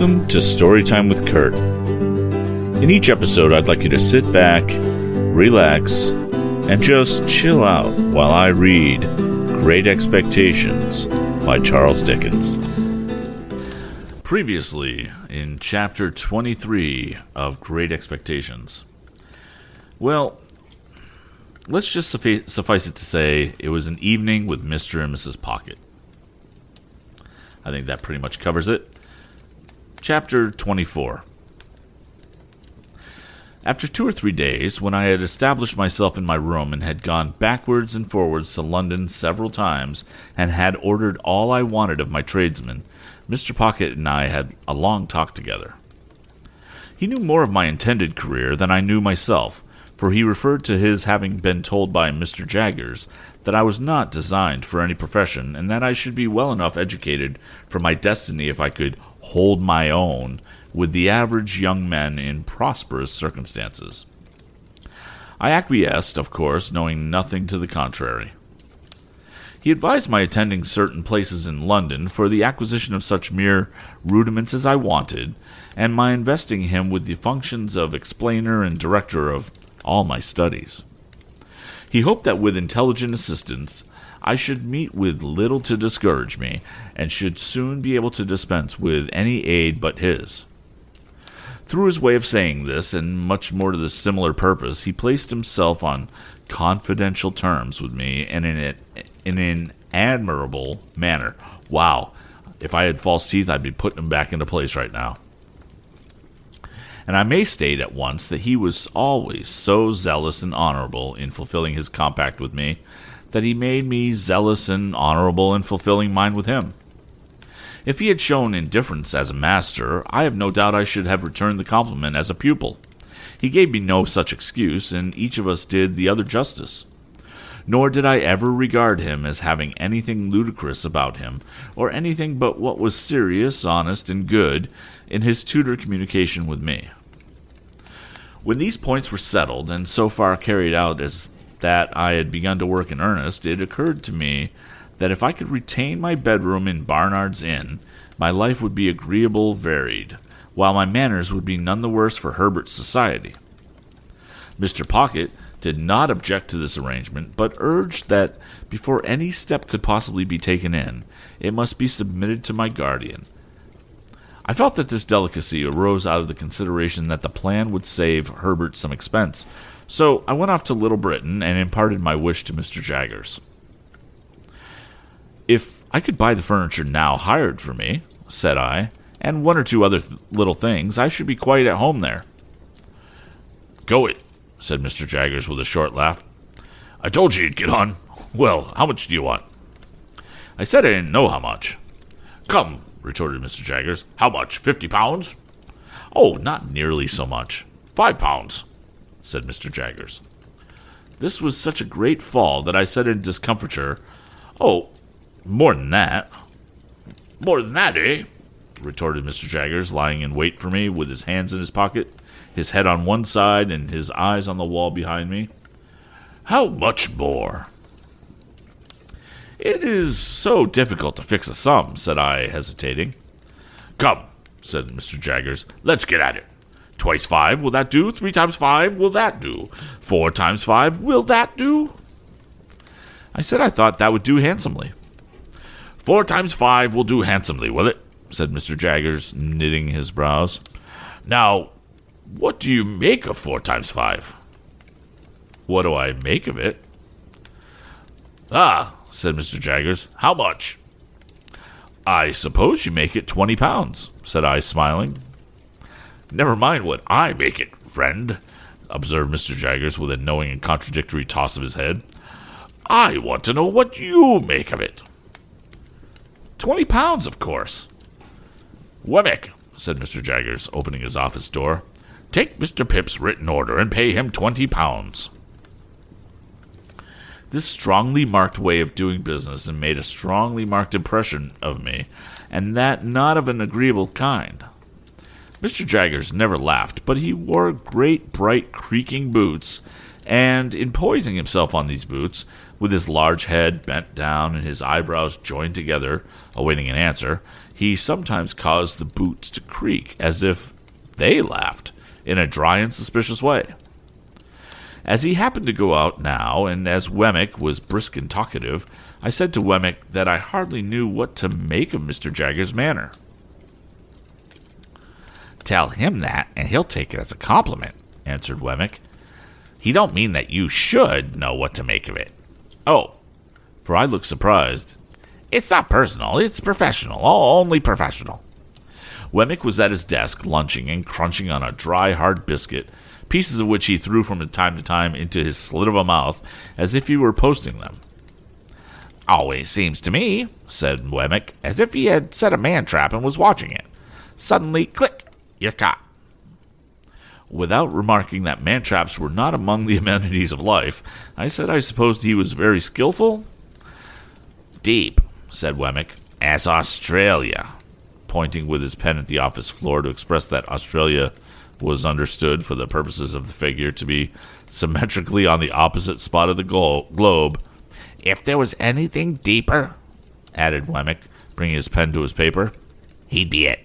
Welcome to Storytime with Kurt. In each episode, I'd like you to sit back, relax, and just chill out while I read Great Expectations by Charles Dickens. Previously, in chapter 23 of Great Expectations. Well, let's just suffice, suffice it to say it was an evening with Mr. and Mrs. Pocket. I think that pretty much covers it. Chapter 24 After two or three days, when I had established myself in my room and had gone backwards and forwards to London several times and had ordered all I wanted of my tradesmen, Mr. Pocket and I had a long talk together. He knew more of my intended career than I knew myself, for he referred to his having been told by Mr. Jaggers that I was not designed for any profession and that I should be well enough educated for my destiny if I could hold my own with the average young men in prosperous circumstances. I acquiesced, of course, knowing nothing to the contrary. He advised my attending certain places in London for the acquisition of such mere rudiments as I wanted, and my investing him with the functions of explainer and director of all my studies. He hoped that with intelligent assistance I should meet with little to discourage me, and should soon be able to dispense with any aid but his. Through his way of saying this, and much more to the similar purpose, he placed himself on confidential terms with me and in, it, in an admirable manner. Wow, if I had false teeth, I'd be putting them back into place right now. And I may state at once that he was always so zealous and honorable in fulfilling his compact with me that he made me zealous and honorable in fulfilling mine with him. If he had shown indifference as a master, I have no doubt I should have returned the compliment as a pupil. He gave me no such excuse, and each of us did the other justice. Nor did I ever regard him as having anything ludicrous about him, or anything but what was serious, honest, and good in his tutor communication with me. When these points were settled, and so far carried out as that I had begun to work in earnest, it occurred to me that if I could retain my bedroom in Barnard's Inn, my life would be agreeable, varied, while my manners would be none the worse for Herbert's society. Mr. Pocket did not object to this arrangement, but urged that before any step could possibly be taken in, it must be submitted to my guardian. I felt that this delicacy arose out of the consideration that the plan would save Herbert some expense, so I went off to Little Britain and imparted my wish to Mr. Jaggers. If I could buy the furniture now hired for me, said I, and one or two other th- little things, I should be quite at home there. Go it, said Mr. Jaggers with a short laugh. I told you you'd get on. Well, how much do you want? I said I didn't know how much. Come, retorted Mr. Jaggers. How much? Fifty pounds? Oh, not nearly so much. Five pounds said Mr. Jaggers. This was such a great fall that I said in discomfiture, Oh, more than that. More than that, eh? retorted Mr. Jaggers, lying in wait for me with his hands in his pocket, his head on one side and his eyes on the wall behind me. How much more? It is so difficult to fix a sum, said I, hesitating. Come, said Mr. Jaggers, let's get at it. Twice five, will that do? Three times five, will that do? Four times five, will that do? I said I thought that would do handsomely. Four times five will do handsomely, will it? said Mr. Jaggers, knitting his brows. Now, what do you make of four times five? What do I make of it? Ah, said Mr. Jaggers, how much? I suppose you make it twenty pounds, said I, smiling. Never mind what I make it, friend, observed Mr. Jaggers with a knowing and contradictory toss of his head. I want to know what you make of it. Twenty pounds, of course. Wemmick, said Mr. Jaggers, opening his office door, take Mr. Pip's written order and pay him twenty pounds. This strongly marked way of doing business made a strongly marked impression of me, and that not of an agreeable kind. Mr. Jaggers never laughed, but he wore great, bright, creaking boots, and in poising himself on these boots, With his large head bent down and his eyebrows joined together, awaiting an answer, he sometimes caused the boots to creak as if they laughed in a dry and suspicious way. As he happened to go out now, and as Wemmick was brisk and talkative, I said to Wemmick that I hardly knew what to make of Mr. Jaggers's manner. Tell him that, and he'll take it as a compliment, answered Wemmick. He don't mean that you should know what to make of it. Oh, for I looked surprised. It's not personal, it's professional, only professional. Wemmick was at his desk, lunching and crunching on a dry, hard biscuit, pieces of which he threw from time to time into his slit of a mouth as if he were posting them. Always seems to me, said Wemmick, as if he had set a man trap and was watching it. Suddenly, click, caught. Without remarking that man traps were not among the amenities of life, I said I supposed he was very skilful. Deep, said Wemmick, as Australia, pointing with his pen at the office floor to express that Australia was understood for the purposes of the figure to be symmetrically on the opposite spot of the glo- globe. If there was anything deeper, added Wemmick, bringing his pen to his paper, he'd be it.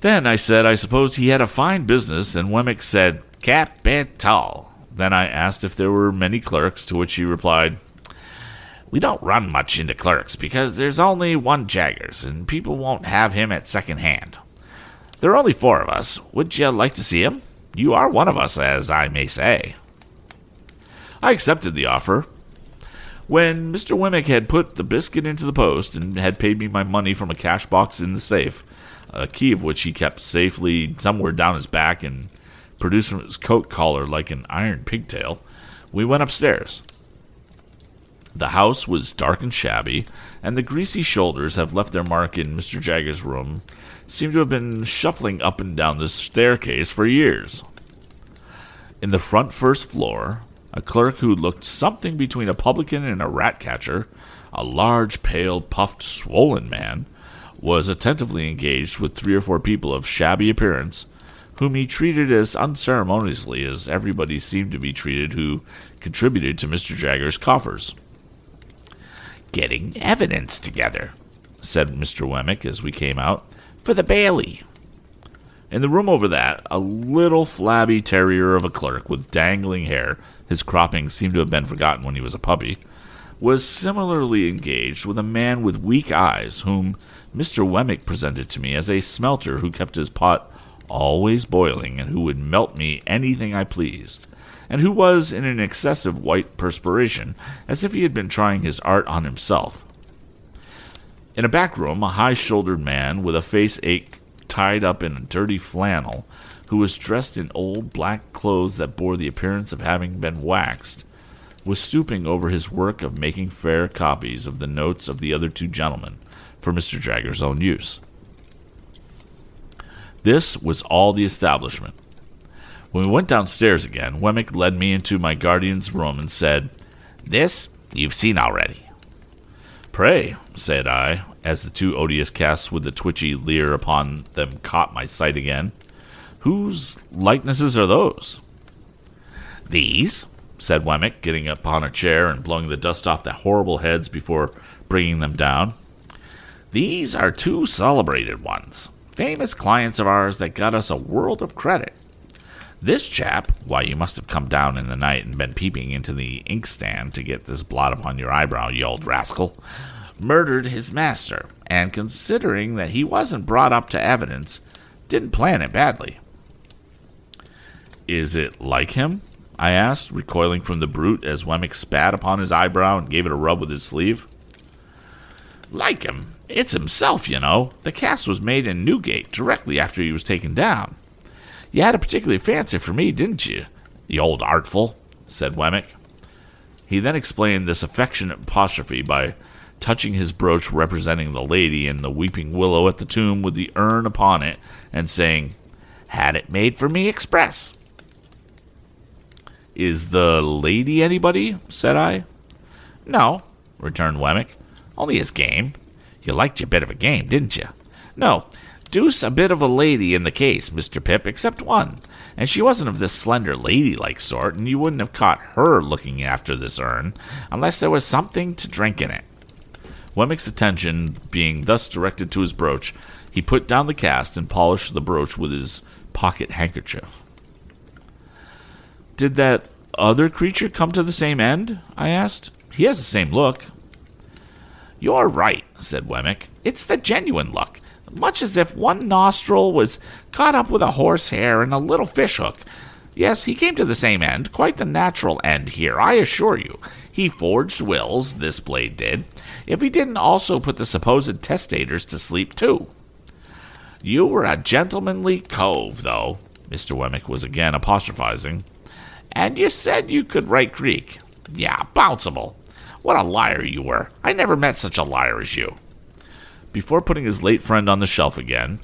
Then I said I supposed he had a fine business, and Wemmick said, Capital. Then I asked if there were many clerks, to which he replied, We don't run much into clerks because there's only one Jaggers, and people won't have him at second hand. There are only four of us. Would you like to see him? You are one of us, as I may say. I accepted the offer. When Mr. Wemmick had put the biscuit into the post and had paid me my money from a cash box in the safe, a key of which he kept safely somewhere down his back and produced from his coat collar like an iron pigtail, we went upstairs. The house was dark and shabby, and the greasy shoulders have left their mark in Mr. Jaggers's room seem to have been shuffling up and down the staircase for years. In the front first floor, a clerk who looked something between a publican and a rat catcher, a large, pale, puffed, swollen man, was attentively engaged with three or four people of shabby appearance, whom he treated as unceremoniously as everybody seemed to be treated who contributed to Mr. Jaggers's coffers. Getting evidence together, said Mr. Wemmick as we came out, for the Bailey. In the room over that, a little flabby terrier of a clerk with dangling hair, his cropping seemed to have been forgotten when he was a puppy, was similarly engaged with a man with weak eyes, whom Mr. Wemmick presented to me as a smelter who kept his pot always boiling and who would melt me anything I pleased, and who was in an excessive white perspiration, as if he had been trying his art on himself. In a back room, a high shouldered man with a face ache tied up in a dirty flannel, who was dressed in old black clothes that bore the appearance of having been waxed, was stooping over his work of making fair copies of the notes of the other two gentlemen for Mr. Jaggers's own use. This was all the establishment. When we went downstairs again, Wemmick led me into my guardian's room and said, This you've seen already. Pray, said I, as the two odious casts with the twitchy leer upon them caught my sight again, whose likenesses are those? These, said Wemmick, getting upon a chair and blowing the dust off the horrible heads before bringing them down. These are two celebrated ones, famous clients of ours that got us a world of credit. This chap, why, you must have come down in the night and been peeping into the inkstand to get this blot upon your eyebrow, you old rascal, murdered his master, and considering that he wasn't brought up to evidence, didn't plan it badly. Is it like him? I asked, recoiling from the brute as Wemmick spat upon his eyebrow and gave it a rub with his sleeve. Like him? It's himself, you know. The cast was made in Newgate directly after he was taken down. You had a particular fancy for me, didn't you, you old artful? said Wemmick. He then explained this affectionate apostrophe by touching his brooch representing the lady and the weeping willow at the tomb with the urn upon it, and saying, Had it made for me express. Is the lady anybody? said I. No, returned Wemmick. Only his game. You liked your bit of a game, didn't you? No, deuce a bit of a lady in the case, Mr. Pip, except one, and she wasn't of this slender lady-like sort, and you wouldn't have caught her looking after this urn unless there was something to drink in it. Wemmick's attention being thus directed to his brooch, he put down the cast and polished the brooch with his pocket handkerchief. Did that other creature come to the same end? I asked. He has the same look. You're right, said Wemmick. It's the genuine look, much as if one nostril was caught up with a horsehair and a little fishhook. Yes, he came to the same end, quite the natural end here, I assure you. He forged wills, this blade did, if he didn't also put the supposed testators to sleep, too. You were a gentlemanly cove, though, Mr. Wemmick was again apostrophizing. And you said you could write Greek. Yeah, bounceable. What a liar you were. I never met such a liar as you. Before putting his late friend on the shelf again,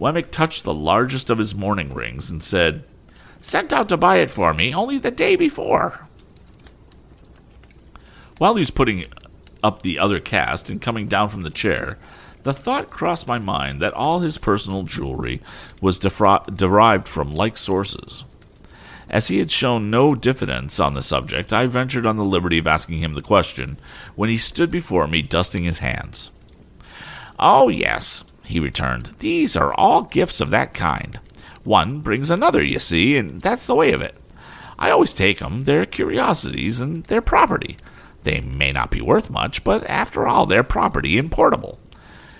Wemmick touched the largest of his mourning rings and said, Sent out to buy it for me only the day before. While he was putting up the other cast and coming down from the chair, the thought crossed my mind that all his personal jewelry was defra- derived from like sources. As he had shown no diffidence on the subject, I ventured on the liberty of asking him the question when he stood before me dusting his hands. Oh, yes, he returned. These are all gifts of that kind. One brings another, you see, and that's the way of it. I always take 'em. They're curiosities and they're property. They may not be worth much, but after all, they're property and portable.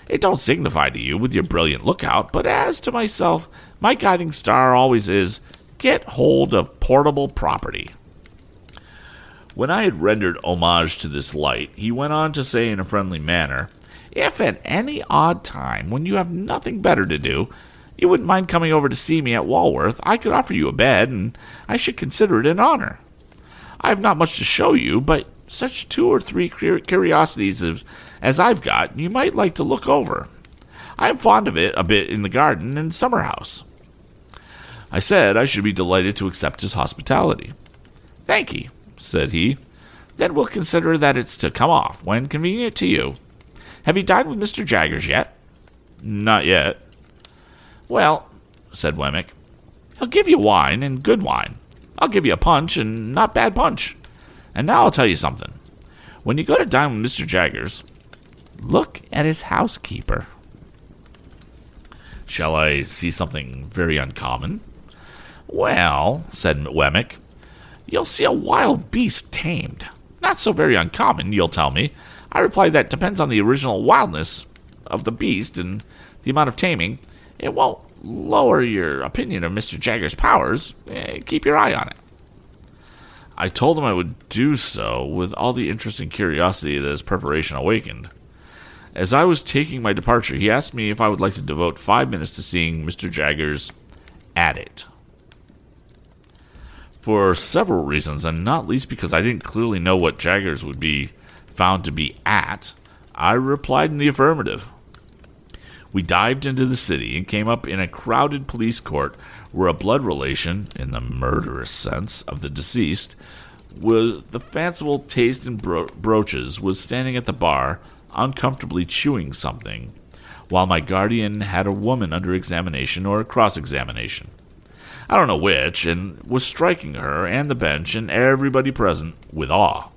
It don't signify to you with your brilliant lookout, but as to myself, my guiding star always is get hold of portable property. When I had rendered homage to this light, he went on to say in a friendly manner, If at any odd time, when you have nothing better to do, you wouldn't mind coming over to see me at Walworth, I could offer you a bed, and I should consider it an honor. I have not much to show you, but such two or three curiosities as, I've got, you might like to look over. I am fond of it a bit in the garden and summer house. I said I should be delighted to accept his hospitality. Thank ye, said he. Then we'll consider that it's to come off when convenient to you. Have you dined with Mr. Jaggers yet? Not yet. Well, said Wemmick, he'll give you wine and good wine. I'll give you a punch and not bad punch. And now I'll tell you something. When you go to dine with Mr. Jaggers, look at his housekeeper. Shall I see something very uncommon? Well, said Wemmick, you'll see a wild beast tamed. Not so very uncommon, you'll tell me. I replied that depends on the original wildness of the beast and the amount of taming. It won't lower your opinion of Mr. Jagger's powers. Eh, keep your eye on it. I told him I would do so with all the interest and curiosity that his preparation awakened. As I was taking my departure, he asked me if I would like to devote five minutes to seeing Mr. Jaggers at it. For several reasons, and not least because I didn't clearly know what Jaggers would be found to be at, I replied in the affirmative. We dived into the city and came up in a crowded police court where a blood relation, in the murderous sense, of the deceased, with the fanciful taste in bro- brooches, was standing at the bar, uncomfortably chewing something, while my guardian had a woman under examination or cross examination. I don't know which, and was striking her and the bench and everybody present with awe.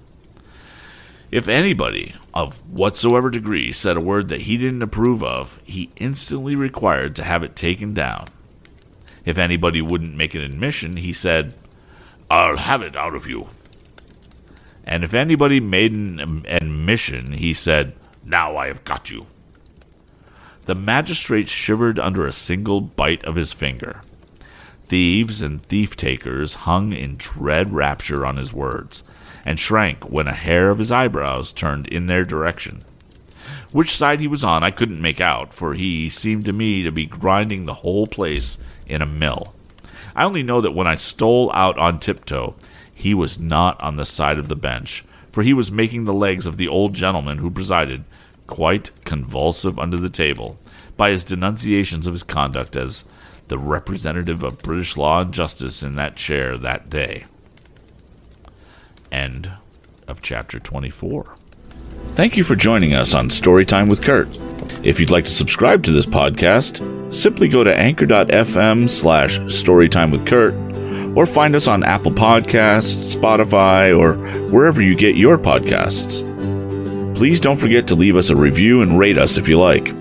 If anybody of whatsoever degree said a word that he didn't approve of, he instantly required to have it taken down. If anybody wouldn't make an admission, he said, I'll have it out of you. And if anybody made an admission, he said, Now I have got you. The magistrate shivered under a single bite of his finger. Thieves and thief takers hung in dread rapture on his words, and shrank when a hair of his eyebrows turned in their direction. Which side he was on I couldn't make out, for he seemed to me to be grinding the whole place in a mill. I only know that when I stole out on tiptoe, he was not on the side of the bench, for he was making the legs of the old gentleman who presided quite convulsive under the table by his denunciations of his conduct as the representative of British law and justice in that chair that day. End of chapter 24. Thank you for joining us on Storytime with Kurt. If you'd like to subscribe to this podcast, simply go to anchor.fm slash storytime with Kurt or find us on Apple Podcasts, Spotify, or wherever you get your podcasts. Please don't forget to leave us a review and rate us if you like.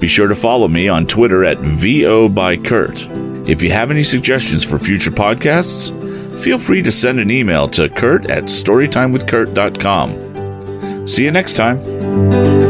Be sure to follow me on Twitter at VO by Kurt. If you have any suggestions for future podcasts, feel free to send an email to kurt at storytimewithkurt.com. See you next time.